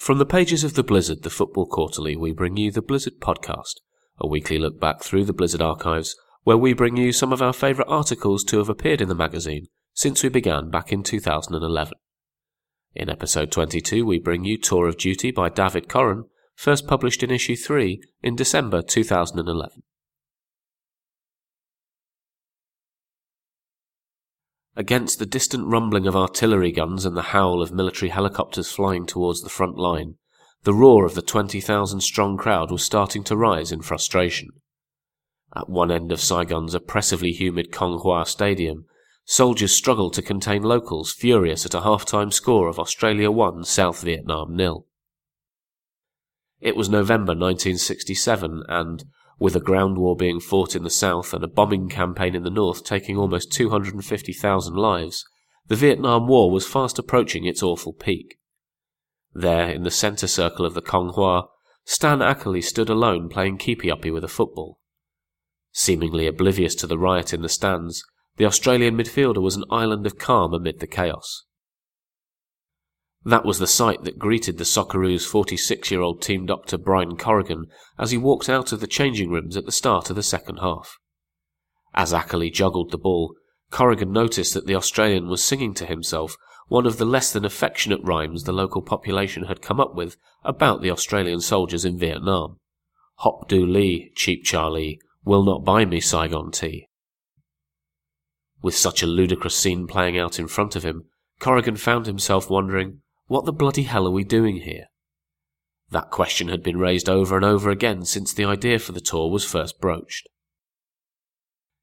From the pages of The Blizzard, the Football Quarterly, we bring you the Blizzard Podcast, a weekly look back through the Blizzard archives, where we bring you some of our favourite articles to have appeared in the magazine since we began back in 2011. In episode 22, we bring you Tour of Duty by Davidde Corran, first published in issue 3 in December 2011. Against the distant rumbling of artillery guns and the howl of military helicopters flying towards the front line, the roar of the 20,000 strong crowd was starting to rise in frustration. At one end of Saigon's oppressively humid Cong Hoa Stadium, soldiers struggled to contain locals furious at a half-time score of Australia 1, South Vietnam nil. It was November 1967 and, with a ground war being fought in the south and a bombing campaign in the north taking almost 250,000 lives, the Vietnam War was fast approaching its awful peak. There, in the centre circle of the Cong Hoa, Stan Ackerley stood alone playing keepy-uppy with a football. Seemingly oblivious to the riot in the stands, the Australian midfielder was an island of calm amid the chaos. That was the sight that greeted the Socceroos' 46 year old team doctor Brian Corrigan as he walked out of the changing rooms at the start of the second half. As Ackerley juggled the ball, Corrigan noticed that the Australian was singing to himself one of the less than affectionate rhymes the local population had come up with about the Australian soldiers in Vietnam. Hop do lee, cheap Charlie, will not buy me Saigon tea. With such a ludicrous scene playing out in front of him, Corrigan found himself wondering, what the bloody hell are we doing here? That question had been raised over and over again since the idea for the tour was first broached.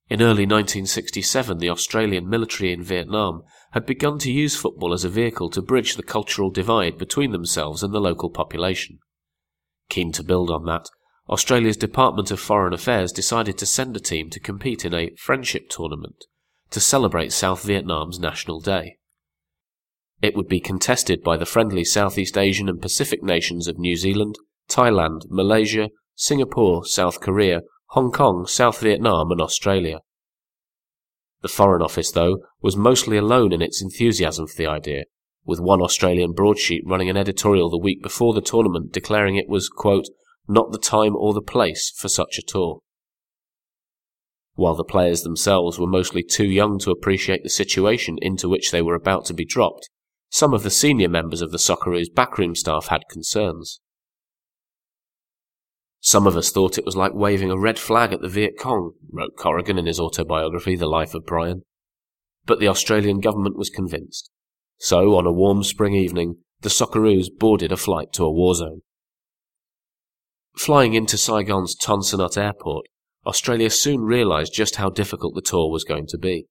In early 1967, the Australian military in Vietnam had begun to use football as a vehicle to bridge the cultural divide between themselves and the local population. Keen to build on that, Australia's Department of Foreign Affairs decided to send a team to compete in a friendship tournament to celebrate South Vietnam's National Day. It would be contested by the friendly Southeast Asian and Pacific nations of New Zealand, Thailand, Malaysia, Singapore, South Korea, Hong Kong, South Vietnam, and Australia. The Foreign Office, though, was mostly alone in its enthusiasm for the idea, with one Australian broadsheet running an editorial the week before the tournament declaring it was, quote, not the time or the place for such a tour. While the players themselves were mostly too young to appreciate the situation into which they were about to be dropped, some of the senior members of the Socceroos backroom staff had concerns. Some of us thought it was like waving a red flag at the Viet Cong, wrote Corrigan in his autobiography, The Life of Brian. But the Australian government was convinced. So, on a warm spring evening, the Socceroos boarded a flight to a war zone. Flying into Saigon's Tan Son Nhut airport, Australia soon realised just how difficult the tour was going to be.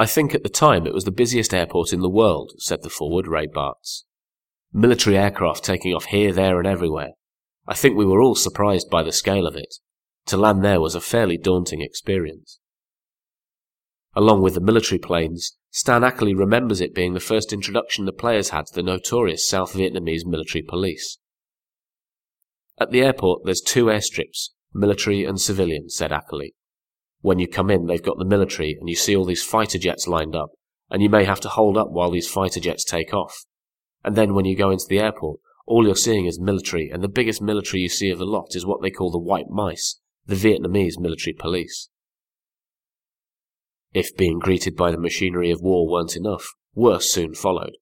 I think at the time it was the busiest airport in the world, said the forward Ray Baartz. Military aircraft taking off here, there, and everywhere. I think we were all surprised by the scale of it. To land there was a fairly daunting experience. Along with the military planes, Stan Ackerley remembers it being the first introduction the players had to the notorious South Vietnamese military police. At the airport, there's two airstrips, military and civilian, said Ackerley. When you come in, they've got the military, and you see all these fighter jets lined up, and you may have to hold up while these fighter jets take off. And then when you go into the airport, all you're seeing is military, and the biggest military you see of the lot is what they call the white mice, the Vietnamese military police. If being greeted by the machinery of war weren't enough, worse soon followed.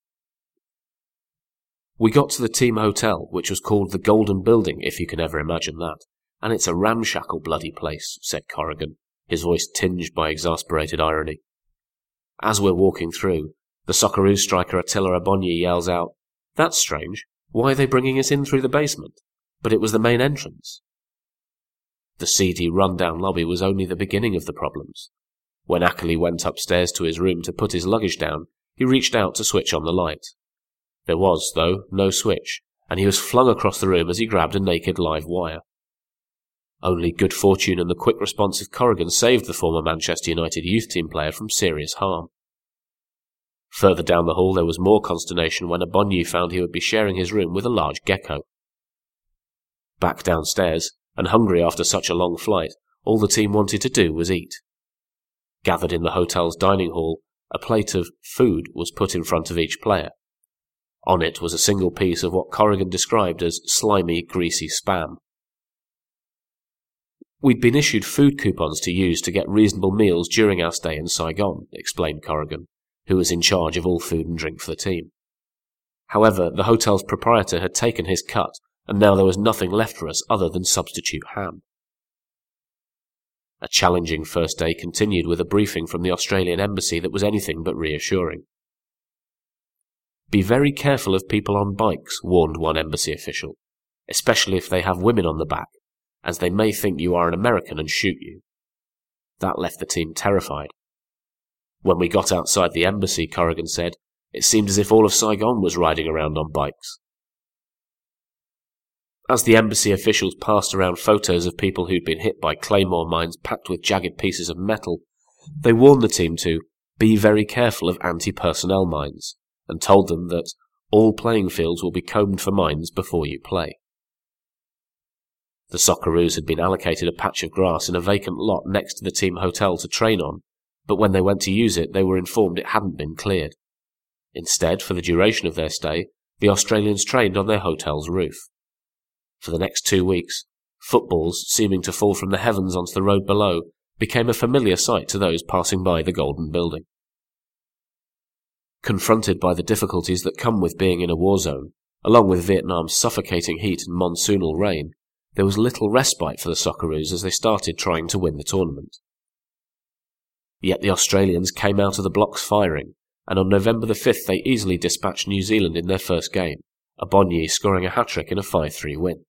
We got to the team hotel, which was called the Golden Building, if you can ever imagine that. And it's a ramshackle bloody place, said Corrigan his voice tinged by exasperated irony. As we're walking through, the Socceroo striker Attila Abonyi yells out, That's strange. Why are they bringing us in through the basement? But it was the main entrance. The seedy, run-down lobby was only the beginning of the problems. When Ackerley went upstairs to his room to put his luggage down, he reached out to switch on the light. There was, though, no switch, and he was flung across the room as he grabbed a naked live wire. Only good fortune and the quick response of Corrigan saved the former Manchester United youth team player from serious harm. Further down the hall, there was more consternation when Abonyi found he would be sharing his room with a large gecko. Back downstairs, and hungry after such a long flight, all the team wanted to do was eat. Gathered in the hotel's dining hall, a plate of food was put in front of each player. On it was a single piece of what Corrigan described as slimy, greasy spam. We'd been issued food coupons to use to get reasonable meals during our stay in Saigon, explained Corrigan, who was in charge of all food and drink for the team. However, the hotel's proprietor had taken his cut, and now there was nothing left for us other than substitute ham. A challenging first day continued with a briefing from the Australian embassy that was anything but reassuring. Be very careful of people on bikes, warned one embassy official, especially if they have women on the back, as they may think you are an American and shoot you. That left the team terrified. When we got outside the embassy, Corrigan said, it seemed as if all of Saigon was riding around on bikes. As the embassy officials passed around photos of people who'd been hit by claymore mines packed with jagged pieces of metal, they warned the team to be very careful of anti-personnel mines and told them that all playing fields will be combed for mines before you play. The Socceroos had been allocated a patch of grass in a vacant lot next to the team hotel to train on, but when they went to use it, they were informed it hadn't been cleared. Instead, for the duration of their stay, the Australians trained on their hotel's roof. For the next two weeks, footballs, seeming to fall from the heavens onto the road below, became a familiar sight to those passing by the Golden Building. Confronted by the difficulties that come with being in a war zone, along with Vietnam's suffocating heat and monsoonal rain, there was little respite for the Socceroos as they started trying to win the tournament. Yet the Australians came out of the blocks firing, and on November the 5th they easily dispatched New Zealand in their first game, Abonyi scoring a hat-trick in a 5-3 win.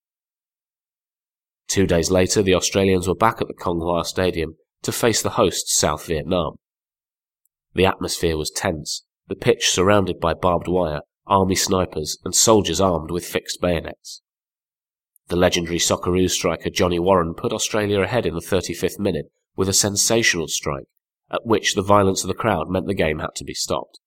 Two days later, the Australians were back at the Cong Stadium to face the hosts South Vietnam. The atmosphere was tense, the pitch surrounded by barbed wire, army snipers, and soldiers armed with fixed bayonets. The legendary Socceroos striker Johnny Warren put Australia ahead in the 35th minute with a sensational strike, at which the violence of the crowd meant the game had to be stopped.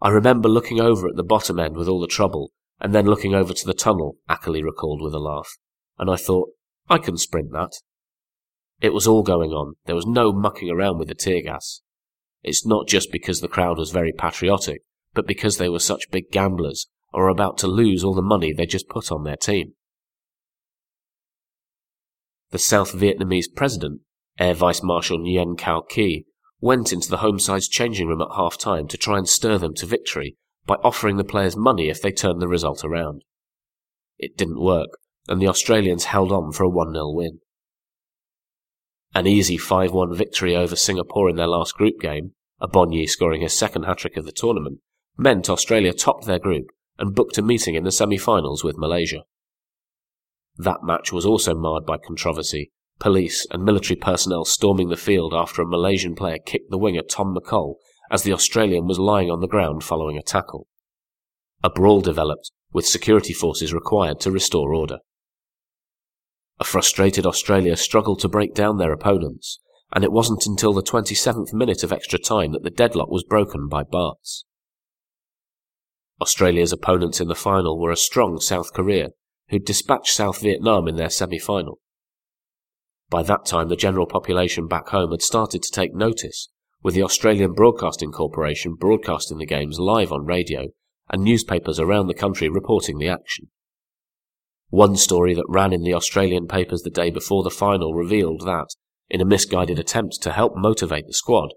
I remember looking over at the bottom end with all the trouble, and then looking over to the tunnel, Ackerley recalled with a laugh and I thought, I can sprint that. It was all going on. There was no mucking around with the tear gas. It's not just because the crowd was very patriotic, but because they were such big gamblers or were about to lose all the money they just put on their team. The South Vietnamese president, Air Vice Marshal Nguyen Cao Ky, went into the home side's changing room at half time to try and stir them to victory by offering the players money if they turned the result around. It didn't work, and the Australians held on for a 1 0 win. An easy 5 1 victory over Singapore in their last group game, Abonyi scoring his second hat trick of the tournament, meant Australia topped their group and booked a meeting in the semi finals with Malaysia. That match was also marred by controversy, police and military personnel storming the field after a Malaysian player kicked the winger Tom McCull as the Australian was lying on the ground following a tackle. A brawl developed, with security forces required to restore order. A frustrated Australia struggled to break down their opponents, and it wasn't until the 27th minute of extra time that the deadlock was broken by Baartz. Australia's opponents in the final were a strong South Korea, who'd dispatched South Vietnam in their semi-final. By that time, the general population back home had started to take notice, with the Australian Broadcasting Corporation broadcasting the games live on radio and newspapers around the country reporting the action. One story that ran in the Australian papers the day before the final revealed that, in a misguided attempt to help motivate the squad,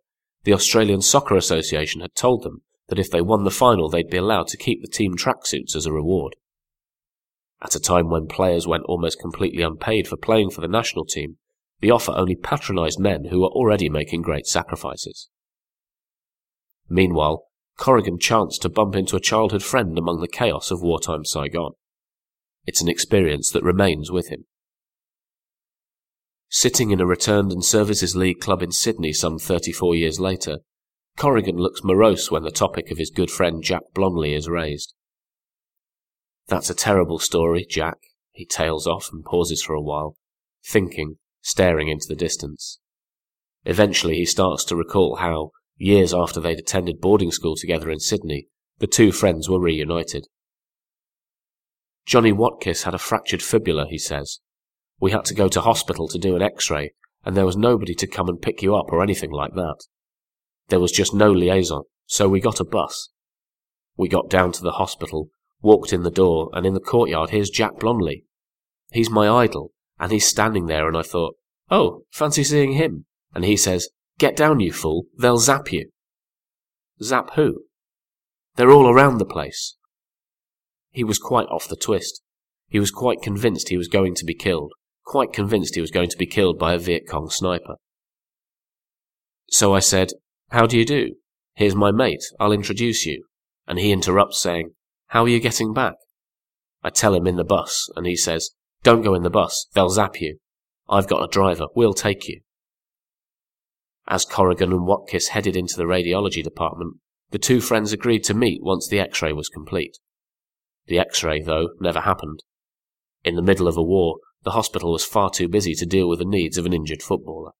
the Australian Soccer Association had told them that if they won the final they'd be allowed to keep the team tracksuits as a reward. At a time when players went almost completely unpaid for playing for the national team, the offer only patronised men who were already making great sacrifices. Meanwhile, Corrigan chanced to bump into a childhood friend among the chaos of wartime Saigon. It's an experience that remains with him. Sitting in a returned and services league club in Sydney some 34 years later, Corrigan looks morose when the topic of his good friend Jack Blomley is raised. That's a terrible story, Jack, he tails off and pauses for a while, thinking, staring into the distance. Eventually he starts to recall how, years after they'd attended boarding school together in Sydney, the two friends were reunited. Johnny Watkiss had a fractured fibula, he says. We had to go to hospital to do an x-ray, and there was nobody to come and pick you up or anything like that. There was just no liaison, so we got a bus. We got down to the hospital, walked in the door, and in the courtyard here's Jack Blondley. He's my idol, and he's standing there, and I thought, oh, fancy seeing him. And he says, get down, you fool, they'll zap you. Zap who? They're all around the place. He was quite off the twist. He was quite convinced he was going to be killed, quite convinced he was going to be killed by a Viet Cong sniper. So I said, How do you do? Here's my mate, I'll introduce you. And he interrupts saying, How are you getting back? I tell him in the bus, and he says, Don't go in the bus, they'll zap you. I've got a driver, we'll take you. As Corrigan and Watkiss headed into the radiology department, the two friends agreed to meet once the x-ray was complete. The x-ray, though, never happened. In the middle of a war, the hospital was far too busy to deal with the needs of an injured footballer.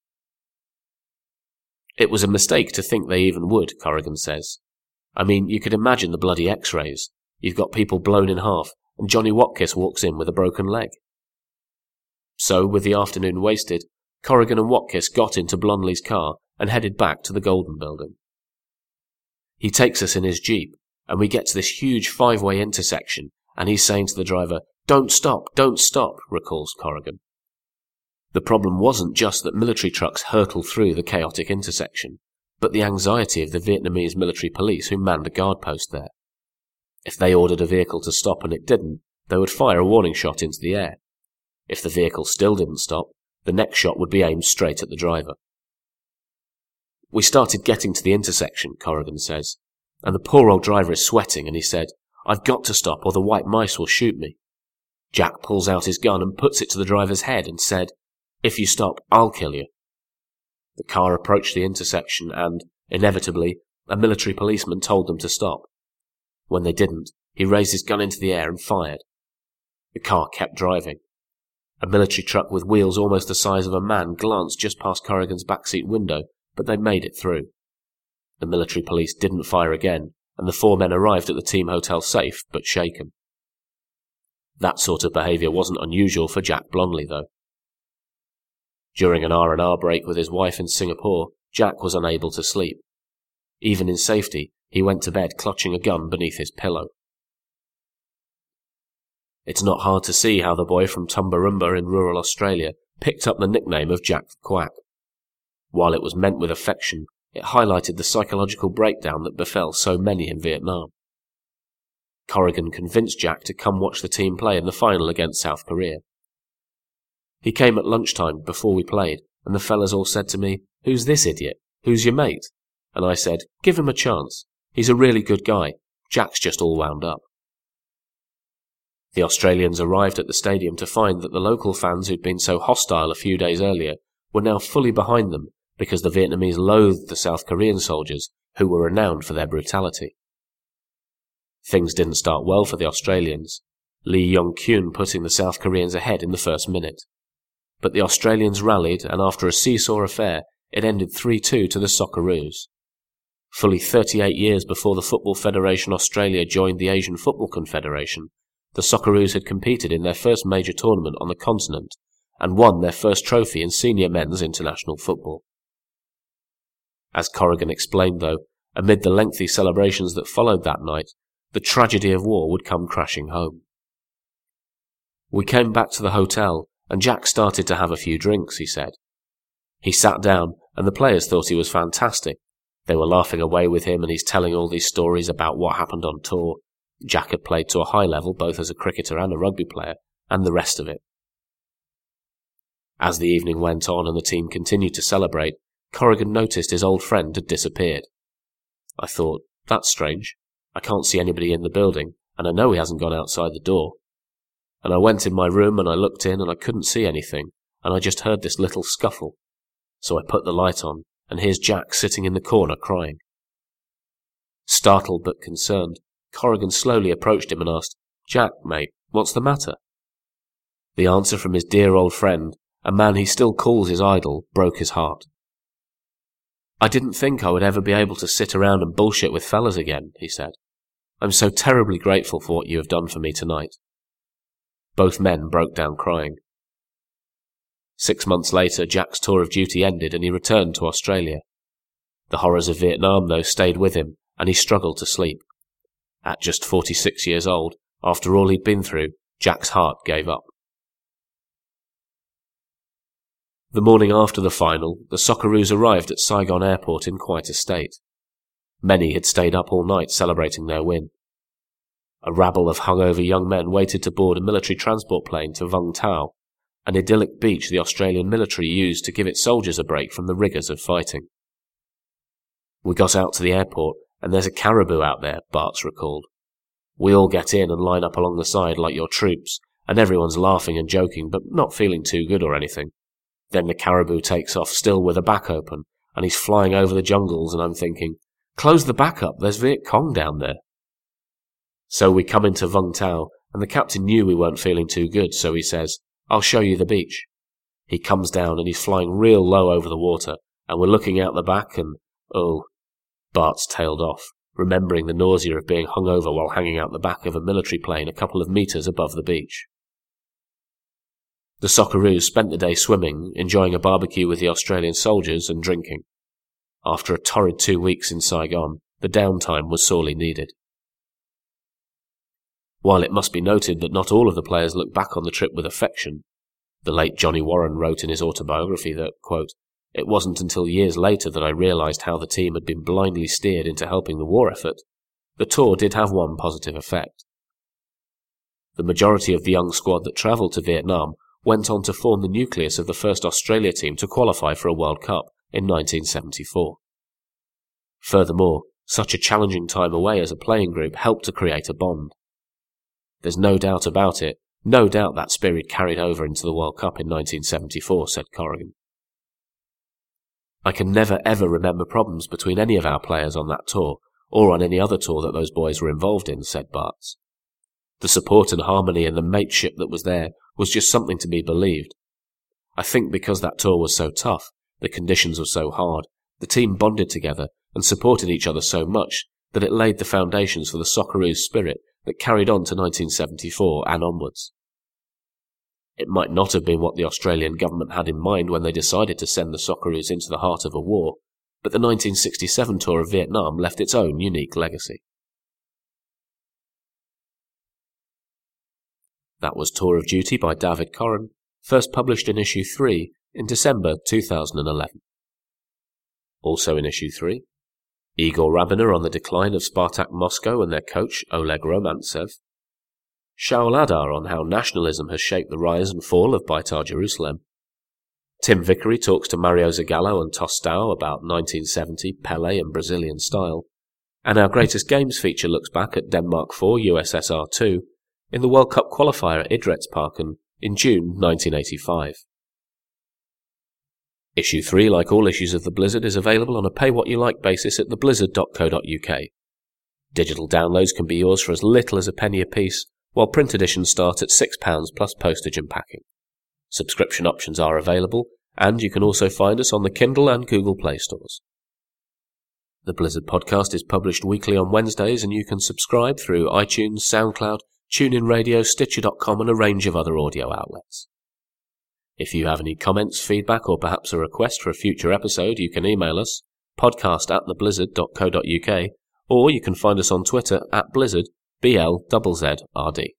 It was a mistake to think they even would, Corrigan says. I mean, you could imagine the bloody x-rays. You've got people blown in half, and Johnny Watkiss walks in with a broken leg. So, with the afternoon wasted, Corrigan and Watkiss got into Blondley's car and headed back to the Golden Building. He takes us in his Jeep, and we get to this huge five way intersection, and he's saying to the driver, Don't stop, don't stop, recalls Corrigan. The problem wasn't just that military trucks hurtle through the chaotic intersection, but the anxiety of the Vietnamese military police who manned the guard post there. If they ordered a vehicle to stop and it didn't, they would fire a warning shot into the air. If the vehicle still didn't stop, the next shot would be aimed straight at the driver. We started getting to the intersection, Corrigan says, and the poor old driver is sweating, and he said, I've got to stop or the white mice will shoot me. Jack pulls out his gun and puts it to the driver's head and said, If you stop, I'll kill you. The car approached the intersection and, inevitably, a military policeman told them to stop. When they didn't, he raised his gun into the air and fired. The car kept driving. A military truck with wheels almost the size of a man glanced just past Corrigan's backseat window but they made it through. The military police didn't fire again, and the four men arrived at the team hotel safe but shaken. That sort of behaviour wasn't unusual for Jack Blondley, though. During an R&R break with his wife in Singapore, Jack was unable to sleep. Even in safety, he went to bed clutching a gun beneath his pillow. It's not hard to see how the boy from Tumbarumba in rural Australia picked up the nickname of Jack the Quack. While it was meant with affection, it highlighted the psychological breakdown that befell so many in Vietnam. Corrigan convinced Jack to come watch the team play in the final against South Korea. He came at lunchtime before we played, and the fellas all said to me, Who's this idiot? Who's your mate? And I said, Give him a chance. He's a really good guy. Jack's just all wound up. The Australians arrived at the stadium to find that the local fans who'd been so hostile a few days earlier were now fully behind them because the Vietnamese loathed the South Korean soldiers, who were renowned for their brutality. Things didn't start well for the Australians, Lee Yong Kyun putting the South Koreans ahead in the first minute. But the Australians rallied, and after a seesaw affair, it ended 3 2 to the Socceroos. Fully 38 years before the Football Federation Australia joined the Asian Football Confederation, the Socceroos had competed in their first major tournament on the continent and won their first trophy in senior men's international football. As Corrigan explained, though, amid the lengthy celebrations that followed that night, the tragedy of war would come crashing home. We came back to the hotel, and Jack started to have a few drinks, he said. He sat down, and the players thought he was fantastic. They were laughing away with him, and he's telling all these stories about what happened on tour. Jack had played to a high level, both as a cricketer and a rugby player, and the rest of it. As the evening went on and the team continued to celebrate, Corrigan noticed his old friend had disappeared. I thought, that's strange. I can't see anybody in the building, and I know he hasn't gone outside the door. And I went in my room and I looked in and I couldn't see anything, and I just heard this little scuffle. So I put the light on, and here's Jack sitting in the corner crying. Startled but concerned, Corrigan slowly approached him and asked, Jack, mate, what's the matter? The answer from his dear old friend, a man he still calls his idol, broke his heart. I didn't think I would ever be able to sit around and bullshit with fellas again, he said. I'm so terribly grateful for what you have done for me tonight. Both men broke down crying. Six months later, Jack's tour of duty ended and he returned to Australia. The horrors of Vietnam, though, stayed with him, and he struggled to sleep. At just 46 years old, after all he'd been through, Jack's heart gave up. The morning after the final, the Socceroos arrived at Saigon Airport in quite a state. Many had stayed up all night celebrating their win. A rabble of hungover young men waited to board a military transport plane to Vung Tau, an idyllic beach the Australian military used to give its soldiers a break from the rigours of fighting. We got out to the airport, and there's a caribou out there, Baartz recalled. We all get in and line up along the side like your troops, and everyone's laughing and joking, but not feeling too good or anything. Then the caribou takes off, still with the back open, and he's flying over the jungles, and I'm thinking, close the back up, there's Viet Cong down there. So we come into Vung Tau, and the captain knew we weren't feeling too good, so he says, I'll show you the beach. He comes down and he's flying real low over the water, and we're looking out the back, and oh, Baartz tailed off, remembering the nausea of being hung over while hanging out the back of a military plane a couple of metres above the beach. The Socceroos spent the day swimming, enjoying a barbecue with the Australian soldiers, and drinking. After a torrid two weeks in Saigon, the downtime was sorely needed. While it must be noted that not all of the players looked back on the trip with affection, the late Johnny Warren wrote in his autobiography that, quote, it wasn't until years later that I realized how the team had been blindly steered into helping the war effort. The tour did have one positive effect. The majority of the young squad that travelled to Vietnam went on to form the nucleus of the first Australia team to qualify for a World Cup in 1974. Furthermore, such a challenging time away as a playing group helped to create a bond. There's no doubt about it, no doubt that spirit carried over into the World Cup in 1974, said Corrigan. I can never ever remember problems between any of our players on that tour, or on any other tour that those boys were involved in, said Baartz. The support and harmony and the mateship that was there was just something to be believed. I think because that tour was so tough, the conditions were so hard, the team bonded together and supported each other so much that it laid the foundations for the Socceroos spirit that carried on to 1974 and onwards. It might not have been what the Australian government had in mind when they decided to send the Socceroos into the heart of a war, but the 1967 tour of Vietnam left its own unique legacy. That was Tour of Duty by Davidde Corran, first published in issue 3 in December 2011. Also in issue 3, Igor Rabiner on the decline of Spartak Moscow and their coach Oleg Romantsev, Shaul Adar on how nationalism has shaped the rise and fall of Beitar Jerusalem, Tim Vickery talks to Mario Zagallo and Tostão about 1970 Pele and Brazilian style, and our Greatest Games feature looks back at Denmark 4 USSR 2 in the World Cup qualifier at Idrettsparken in June 1985. Issue 3, like all issues of The Blizzard, is available on a pay what you like basis at theblizzard.co.uk. Digital downloads can be yours for as little as a penny apiece, while print editions start at £6 plus postage and packing. Subscription options are available, and you can also find us on the Kindle and Google Play stores. The Blizzard podcast is published weekly on Wednesdays, and you can subscribe through iTunes, SoundCloud, TuneIn Radio, Stitcher.com, and a range of other audio outlets. If you have any comments, feedback, or perhaps a request for a future episode, you can email us, podcast at theblizzard.co.uk, or you can find us on Twitter at blizzard, B-L-Z-Z-R-D.